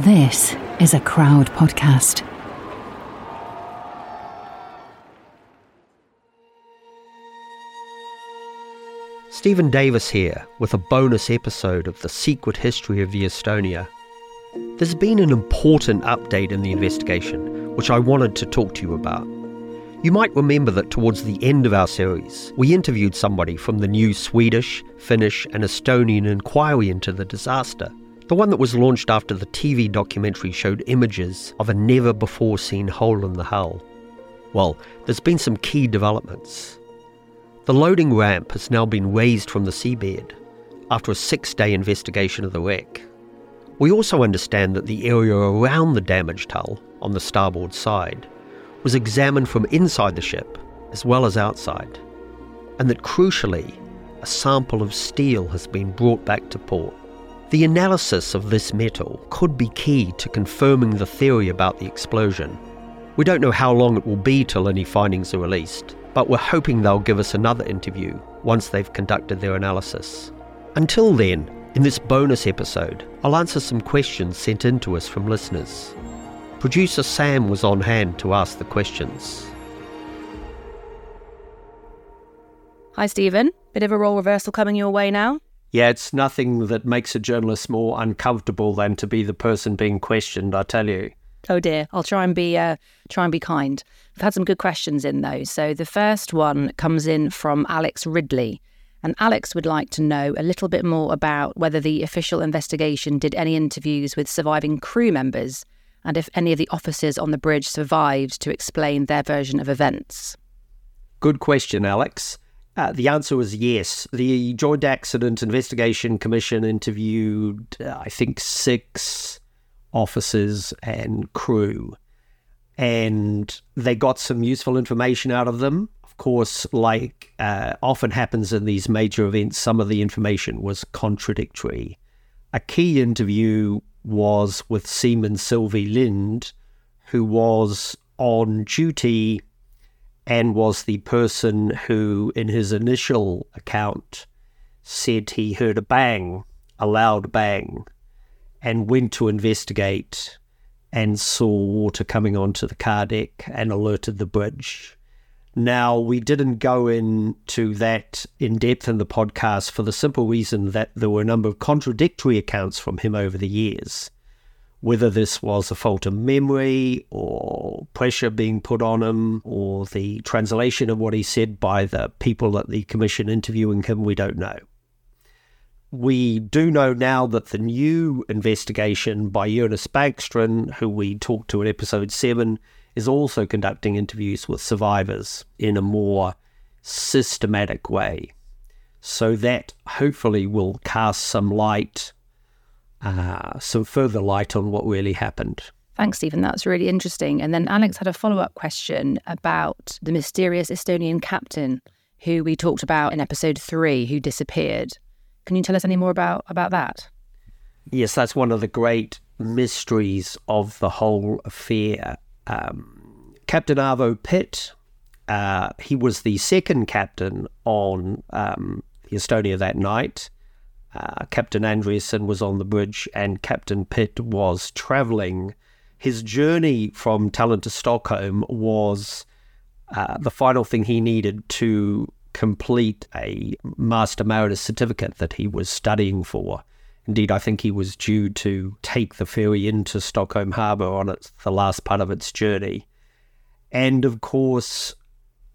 This is a crowd podcast. Stephen Davis here with a bonus episode of The Secret History of the Estonia. There's been an important update in the investigation, which I wanted to talk to you about. You might remember that towards the end of our series, we interviewed somebody from the new Swedish, Finnish, and Estonian inquiry into the disaster. The one that was launched after the TV documentary showed images of a never before seen hole in the hull. Well, there's been some key developments. The loading ramp has now been raised from the seabed after a six day investigation of the wreck. We also understand that the area around the damaged hull, on the starboard side, was examined from inside the ship as well as outside, and that crucially, a sample of steel has been brought back to port. The analysis of this metal could be key to confirming the theory about the explosion. We don't know how long it will be till any findings are released, but we're hoping they'll give us another interview once they've conducted their analysis. Until then, in this bonus episode, I'll answer some questions sent in to us from listeners. Producer Sam was on hand to ask the questions. Hi, Stephen. Bit of a role reversal coming your way now. Yeah, it's nothing that makes a journalist more uncomfortable than to be the person being questioned, I tell you. Oh dear, I'll try and be uh, try and be kind. We've had some good questions in though. So the first one comes in from Alex Ridley, and Alex would like to know a little bit more about whether the official investigation did any interviews with surviving crew members, and if any of the officers on the bridge survived to explain their version of events. Good question, Alex. Uh, the answer was yes. The Joint Accident Investigation Commission interviewed, uh, I think, six officers and crew, and they got some useful information out of them. Of course, like uh, often happens in these major events, some of the information was contradictory. A key interview was with Seaman Silver Linde, who was on duty and was the person who, in his initial account, said he heard a bang, a loud bang, and went to investigate and saw water coming onto the car deck and alerted the bridge. Now, we didn't go into that in depth in the podcast for the simple reason that there were a number of contradictory accounts from him over the years whether this was a fault of memory or pressure being put on him or the translation of what he said by the people at the commission interviewing him, we don't know. We do know now that the new investigation by Jonas Bäckstrand, who we talked to in episode 7, is also conducting interviews with survivors in a more systematic way. So that hopefully will cast some light uh, some further light on what really happened. Thanks, Stephen. That's really interesting. And then Alex had a follow up question about the mysterious Estonian captain who we talked about in episode three, who disappeared. Can you tell us any more about, about that? Yes, that's one of the great mysteries of the whole affair. Um, captain Avo Piht, uh, he was the second captain on um, the Estonia that night. Uh, Captain Andresson was on the bridge and Captain Piht was traveling. His journey from Tallinn to Stockholm was uh, the final thing he needed to complete a Master Mariner certificate that he was studying for. Indeed, I think he was due to take the ferry into Stockholm Harbour on its, the last part of its journey. And of course,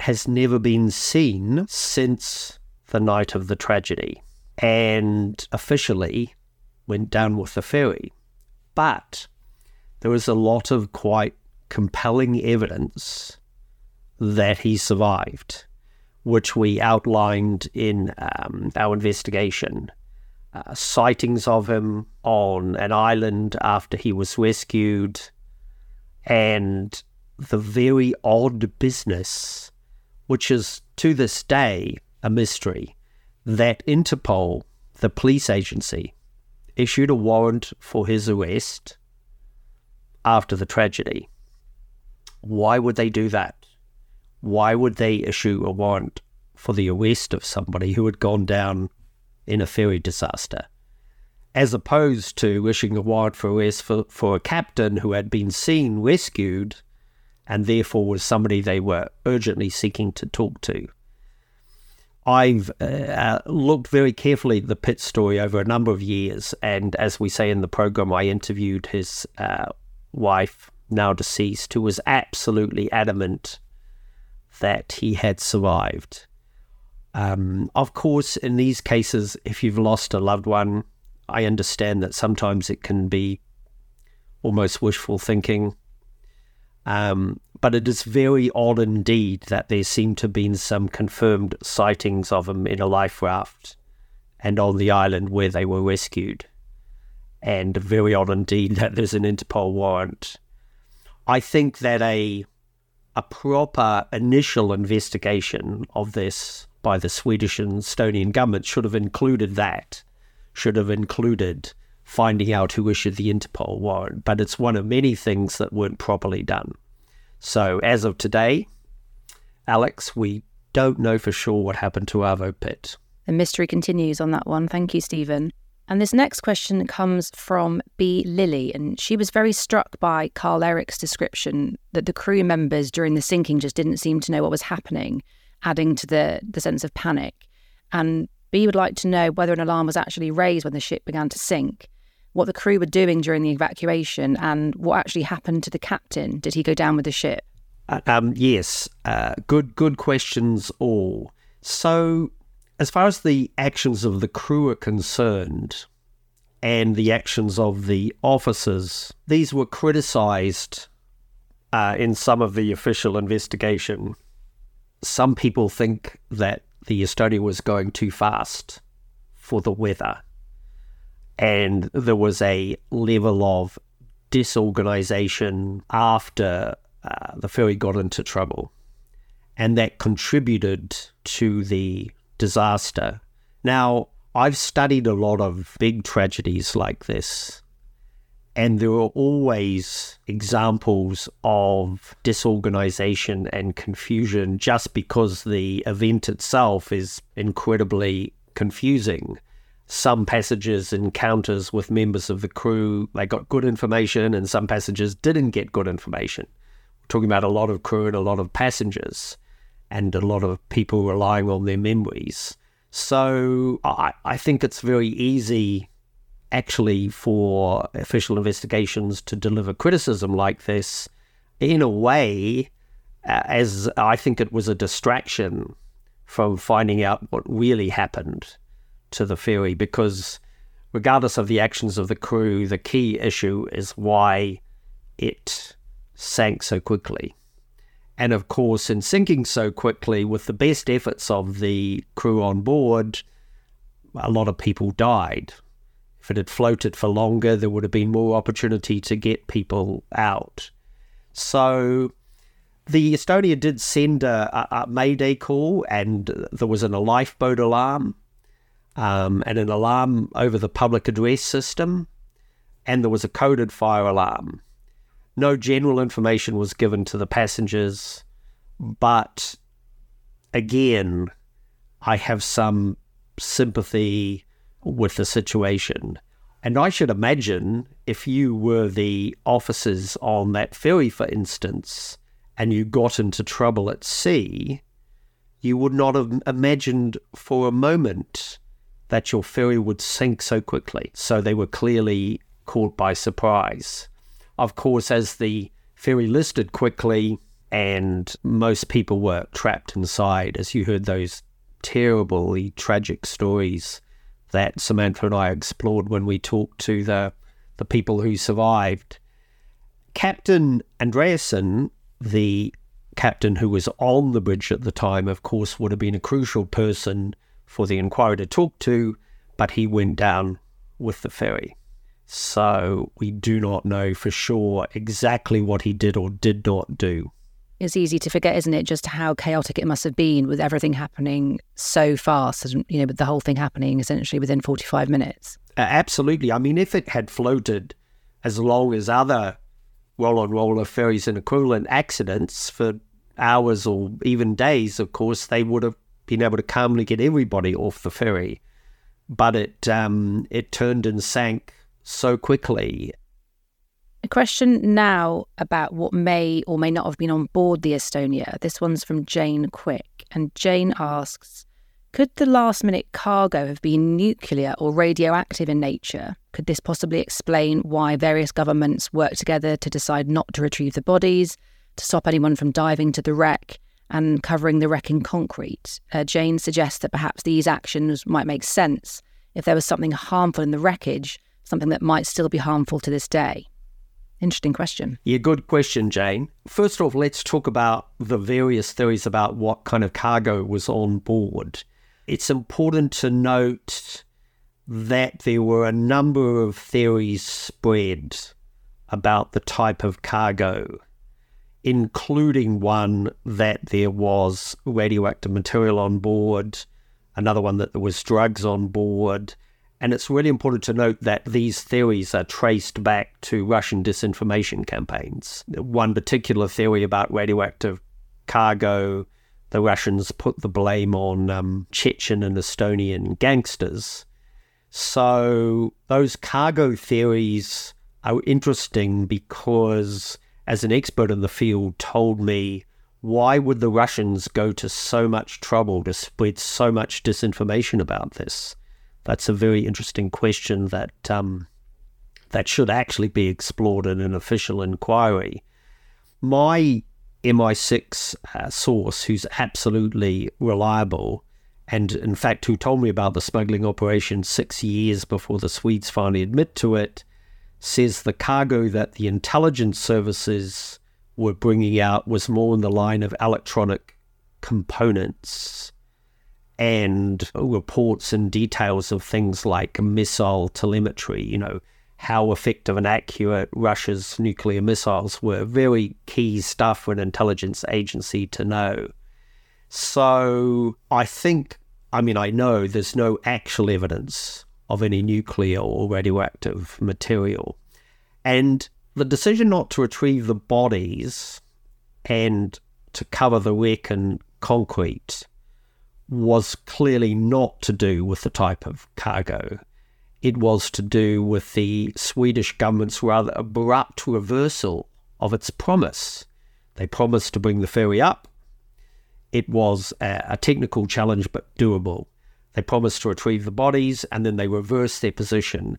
has never been seen since the night of the tragedy and officially went down with the ferry. But there was a lot of quite compelling evidence that he survived, which we outlined in um, our investigation. Uh, sightings of him on an island after he was rescued, and the very odd business, which is to this day a mystery, that Interpol, the police agency, issued a warrant for his arrest after the tragedy. Why would they do that? Why would they issue a warrant for the arrest of somebody who had gone down in a ferry disaster? as opposed to issuing a warrant for arrest for, for a captain who had been seen rescued and therefore was somebody they were urgently seeking to talk to. I've uh, looked very carefully at the Piht story over a number of years, and as we say in the program, I interviewed his uh, wife, now deceased, who was absolutely adamant that he had survived. Um, of course, in these cases, if you've lost a loved one, I understand that sometimes it can be almost wishful thinking. Um, but it is very odd indeed that there seem to have been some confirmed sightings of them in a life raft and on the island where they were rescued. And very odd indeed that there's an Interpol warrant. I think that a a proper initial investigation of this by the Swedish and Estonian government should have included that, should have included finding out who issued the Interpol warrant. But it's one of many things that weren't properly done. So as of today, Alex, we don't know for sure what happened to Avo Piht. The mystery continues on that one. Thank you, Stephen. And this next question comes from B. Lily, and she was very struck by Carl Eric's description that the crew members during the sinking just didn't seem to know what was happening, adding to the, the sense of panic. And B would like to know whether an alarm was actually raised when the ship began to sink, what the crew were doing during the evacuation, and what actually happened to the captain. Did he go down with the ship? Uh, um, yes, uh, good good questions all. So as far as the actions of the crew are concerned and the actions of the officers, these were criticized uh, in some of the official investigation. Some people think that the Estonia was going too fast for the weather, and there was a level of disorganization after uh, the ferry got into trouble, and that contributed to the disaster. Now, I've studied a lot of big tragedies like this, and there are always examples of disorganization and confusion just because the event itself is incredibly confusing. Some passengers encounters with members of the crew, they got good information, and some passengers didn't get good information. We're talking about a lot of crew and a lot of passengers and a lot of people relying on their memories. So I, I think it's very easy actually for official investigations to deliver criticism like this in a way uh, as I think it was a distraction from finding out what really happened to the ferry because regardless of the actions of the crew the key issue is why it sank so quickly and of course, in sinking so quickly, with the best efforts of the crew on board, a lot of people died. If it had floated for longer, there would have been more opportunity to get people out. So the Estonia did send a, a, mayday call, and there was an, a lifeboat alarm um, and an alarm over the public address system, and there was a coded fire alarm. No general information was given to the passengers, but again, I have some sympathy with the situation. And I should imagine if you were the officers on that ferry, for instance, and you got into trouble at sea, you would not have imagined for a moment that your ferry would sink so quickly. So they were clearly caught by surprise. Of course, as the ferry listed quickly and most people were trapped inside, as you heard those terribly tragic stories that Samantha and I explored when we talked to the the people who survived. Captain Andresson, the captain who was on the bridge at the time, of course, would have been a crucial person for the inquiry to talk to, but he went down with the ferry. So we do not know for sure exactly what he did or did not do. It's easy to forget, isn't it, just how chaotic it must have been with everything happening so fast, and, you know, with the whole thing happening essentially within 45 minutes. Uh, absolutely. I mean, if it had floated as long as other roll on roller ferries and equivalent accidents for hours or even days, of course, they would have been able to calmly get everybody off the ferry. but it um, it turned and sank so quickly. A question now about what may or may not have been on board the Estonia. This one's from Jane Quick, and Jane asks. Could the last minute cargo have been nuclear or radioactive in nature? Could this possibly explain why various governments worked together to decide not to retrieve the bodies, to stop anyone from diving to the wreck and covering the wreck in concrete? Uh, Jane suggests that perhaps these actions might make sense if there was something harmful in the wreckage, something that might still be harmful to this day. Interesting question. Yeah, good question, Jane. First off, let's talk about the various theories about what kind of cargo was on board. It's important to note that there were a number of theories spread about the type of cargo, including one that there was radioactive material on board, another one that there was drugs on board. And it's really important to note that these theories are traced back to Russian disinformation campaigns. One particular theory about radioactive cargo the Russians put the blame on um, Chechen and Estonian gangsters. So those cargo theories are interesting because, as an expert in the field told me, why would the Russians go to so much trouble to spread so much disinformation about this? That's a very interesting question that um, that should actually be explored in an official inquiry. My MI6 uh, source who's absolutely reliable and in fact who told me about the smuggling operation six years before the Swedes finally admit to it, says the cargo that the intelligence services were bringing out was more in the line of electronic components and reports and details of things like missile telemetry, you know, how effective and accurate Russia's nuclear missiles were. Very key stuff for an intelligence agency to know. So I think, I mean, I know there's no actual evidence of any nuclear or radioactive material. And the decision not to retrieve the bodies and to cover the wreck in concrete was clearly not to do with the type of cargo it was to do with the Swedish government's rather abrupt reversal of its promise. They promised to bring the ferry up. It was a, technical challenge, but doable. They promised to retrieve the bodies, and then they reversed their position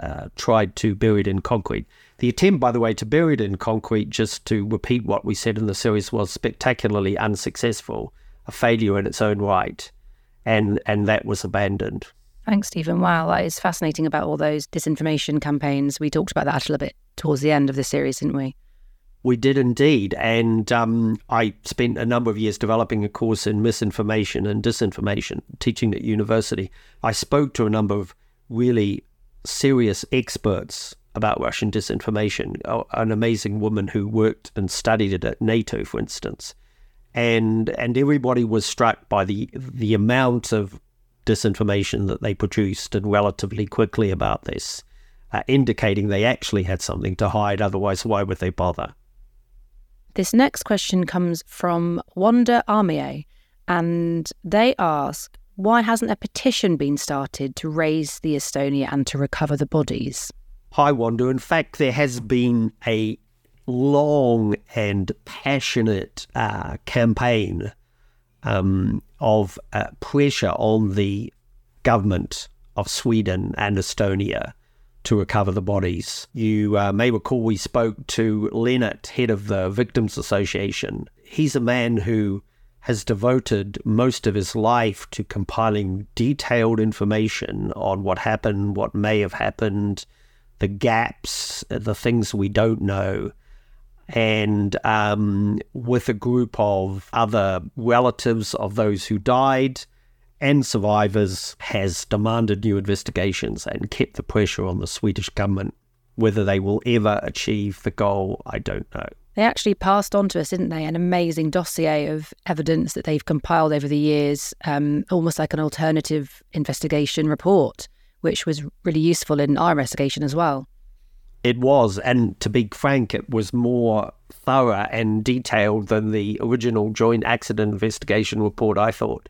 uh, tried to bury it in concrete. The attempt, by the way, to bury it in concrete, just to repeat what we said in the series, was spectacularly unsuccessful, a failure in its own right, and and that was abandoned. Thanks, Stephen. Wow, that is fascinating about all those disinformation campaigns. We talked about that a little bit towards the end of the series, didn't we? We did indeed. And um, I spent a number of years developing a course in misinformation and disinformation, teaching at university. I spoke to a number of really serious experts about Russian disinformation. An amazing woman who worked and studied it at NATO, for instance. And and everybody was struck by the the amount of disinformation that they produced and relatively quickly about this, uh, indicating they actually had something to hide. Otherwise, why would they bother? This next question comes from Wanda Armier, and they ask why hasn't a petition been started to raise the Estonia and to recover the bodies? Hi, Wanda. In fact, there has been a long and passionate uh, campaign um, of uh, pressure on the government of Sweden and Estonia to recover the bodies. You uh, may recall we spoke to Lennart, head of the Victims Association. He's a man who has devoted most of his life to compiling detailed information on what happened, what may have happened, the gaps, the things we don't know and um, with a group of other relatives of those who died and survivors, has demanded new investigations and kept the pressure on the Swedish government. Whether they will ever achieve the goal, I don't know. They actually passed on to us, didn't they, an amazing dossier of evidence that they've compiled over the years, um, almost like an alternative investigation report, which was really useful in our investigation as well. It was, and to be frank, it was more thorough and detailed than the original joint accident investigation report, I thought.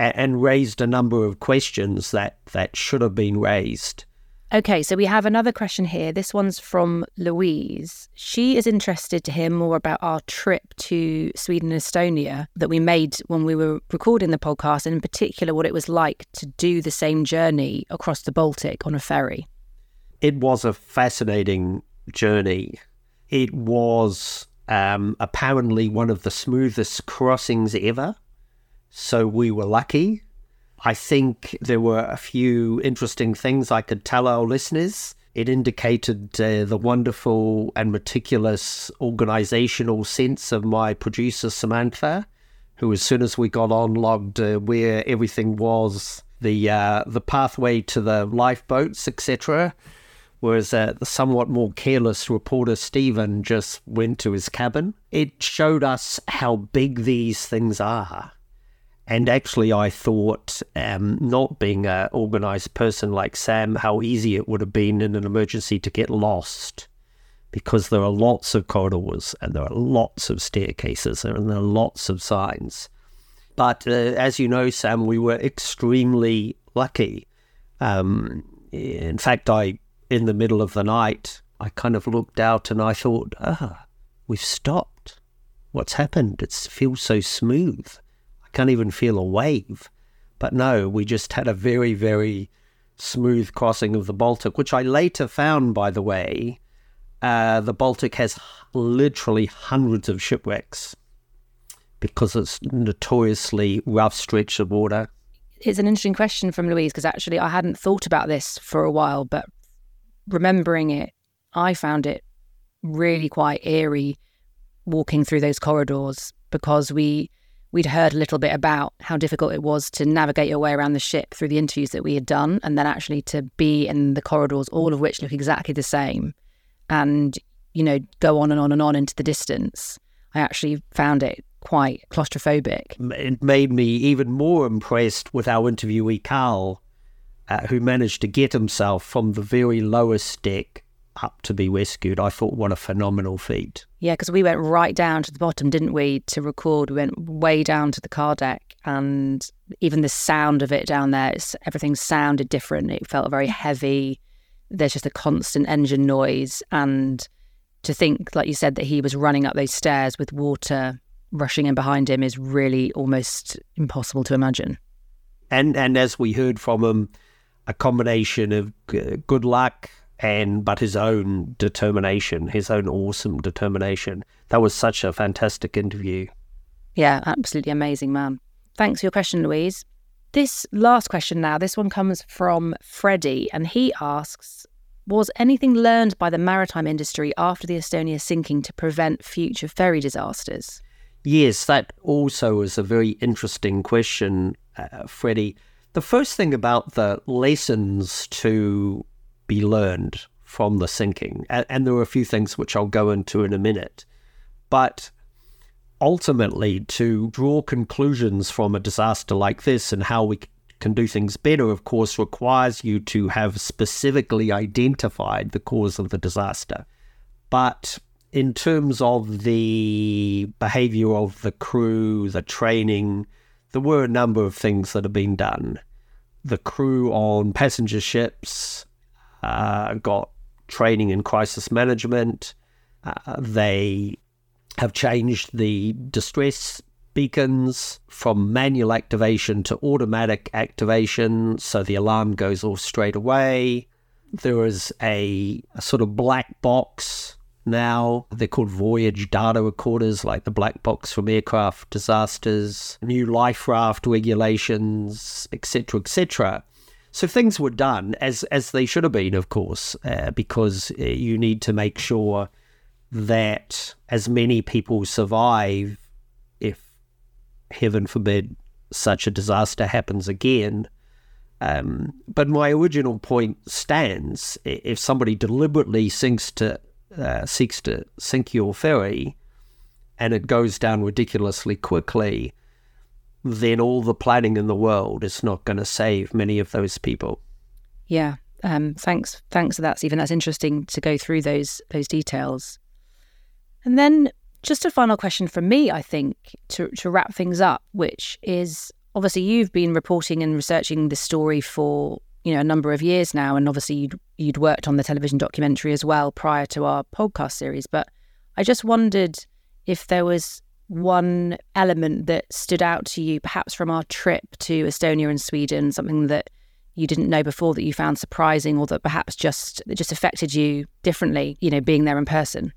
And raised a number of questions that, that should have been raised. Okay, so we have another question here. This one's from Louise. She is interested to hear more about our trip to Sweden and Estonia that we made when we were recording the podcast, and in particular, what it was like to do the same journey across the Baltic on a ferry. It was a fascinating journey. It was um, apparently one of the smoothest crossings ever. So we were lucky. I think there were a few interesting things I could tell our listeners. It indicated uh, the wonderful and meticulous organizational sense of my producer, Samantha, who, as soon as we got on, logged uh, where everything was, the uh, the pathway to the lifeboats, etc. Whereas uh, the somewhat more careless reporter, Stephen, just went to his cabin. It showed us how big these things are and actually, I thought, um, not being an organized person like Sam, how easy it would have been in an emergency to get lost because there are lots of corridors and there are lots of staircases and there are lots of signs. But uh, as you know, Sam, we were extremely lucky. Um, in fact, I, in the middle of the night, I kind of looked out and I thought, ah, we've stopped. What's happened? It feels so smooth can't even feel a wave. But no, we just had a very, very smooth crossing of the Baltic, which I later found, by the way, uh, the Baltic has literally hundreds of shipwrecks because it's notoriously rough stretch of water. It's an interesting question from Louise because actually I hadn't thought about this for a while, but remembering it, I found it really quite eerie walking through those corridors because we we'd heard a little bit about how difficult it was to navigate your way around the ship through the interviews that we had done, and then actually to be in the corridors, all of which look exactly the same, and you know go on and on and on into the distance. I actually found it quite claustrophobic. It made me even more impressed with our interviewee Carl, uh, who managed to get himself from the very lowest deck up to be rescued. I thought, what a phenomenal feat. Yeah, because we went right down to the bottom, didn't we, to record? We went way down to the car deck, and even the sound of it down there, everything sounded different. It felt very heavy. There's just a constant engine noise. And to think, like you said, that he was running up those stairs with water rushing in behind him is really almost impossible to imagine. And and as we heard from him, a combination of good luck, and but his own determination, his own awesome determination. That was such a fantastic interview. Yeah, absolutely amazing, man. Thanks for your question, Louise. This last question now, this one comes from Freddie, and he asks Was anything learned by the maritime industry after the Estonia sinking to prevent future ferry disasters? Yes, that also is a very interesting question, uh, Freddie. The first thing about the lessons to be learned from the sinking. And, and there are a few things which I'll go into in a minute. But ultimately, to draw conclusions from a disaster like this and how we can do things better, of course, requires you to have specifically identified the cause of the disaster. But in terms of the behavior of the crew, the training, there were a number of things that have been done. The crew on passenger ships uh, got training in crisis management. Uh, they have changed the distress beacons from manual activation to automatic activation, so the alarm goes off straight away. There is a, a sort of black box now. They're called voyage data recorders, like the black box from aircraft disasters, new life raft regulations, etc., etc. So things were done as as they should have been, of course, uh, because uh, you need to make sure that as many people survive, if heaven forbid such a disaster happens again. Um, but my original point stands: if somebody deliberately sinks to uh, seeks to sink your ferry, and it goes down ridiculously quickly, then all the planning in the world is not going to save many of those people. Yeah. Um, thanks. Thanks for that, Stephen. That's interesting to go through those those details. And then just a final question from me, I think, to, to wrap things up, which is obviously you've been reporting and researching this story for you know a number of years now, and obviously you'd you'd worked on the television documentary as well prior to our podcast series. But I just wondered if there was one element that stood out to you, perhaps from our trip to Estonia and Sweden, something that you didn't know before that you found surprising, or that perhaps just just affected you differently, you know, being there in person.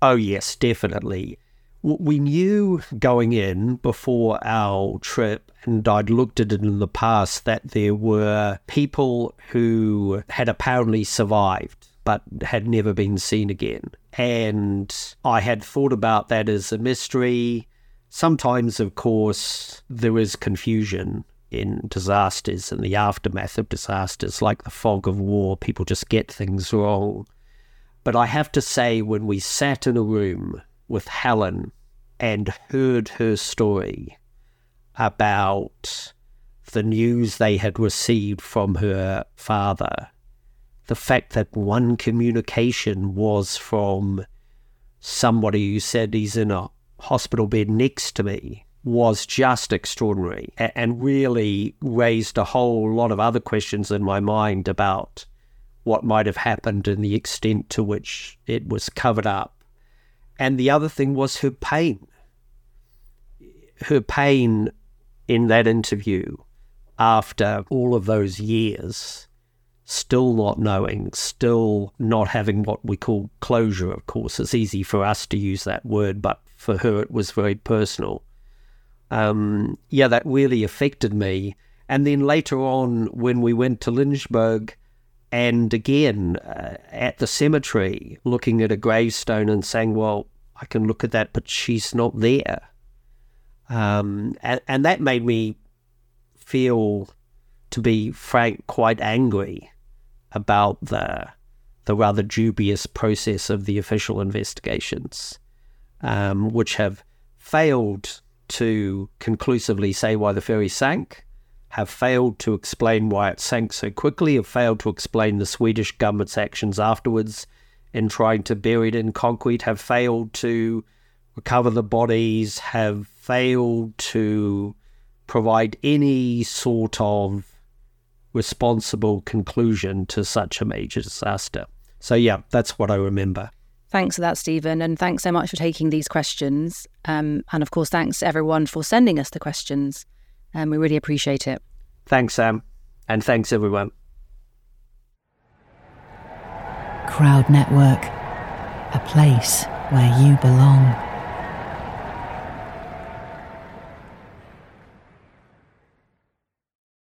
Oh yes, definitely. We knew going in before our trip, and I'd looked at it in the past, that there were people who had apparently survived but had never been seen again. And I had thought about that as a mystery. Sometimes, of course, there is confusion in disasters and the aftermath of disasters, like the fog of war. People just get things wrong. But I have to say, when we sat in a room with Helen and heard her story about the news they had received from her father, the fact that one communication was from somebody who said he's in a hospital bed next to me was just extraordinary and really raised a whole lot of other questions in my mind about what might have happened and the extent to which it was covered up. And the other thing was her pain. Her pain in that interview after all of those years, still not knowing, still not having what we call closure, of course. It's easy for us to use that word, but for her it was very personal. Um, yeah, that really affected me. And then later on, when we went to Lynchburg, and again, uh, at the cemetery, looking at a gravestone and saying, well, I can look at that, but she's not there. Um, and, and that made me feel, to be frank, quite angry about the the rather dubious process of the official investigations, um, which have failed to conclusively say why the ferry sank, have failed to explain why it sank so quickly, have failed to explain the Swedish government's actions afterwards in trying to bury it in concrete, have failed to recover the bodies, have failed to provide any sort of responsible conclusion to such a major disaster. So, yeah, that's what I remember. Thanks for that, Stephen. And thanks so much for taking these questions. Um, and of course, thanks everyone for sending us the questions and we really appreciate it. Thanks, Sam. And thanks, everyone. Crowd Network, a place where you belong.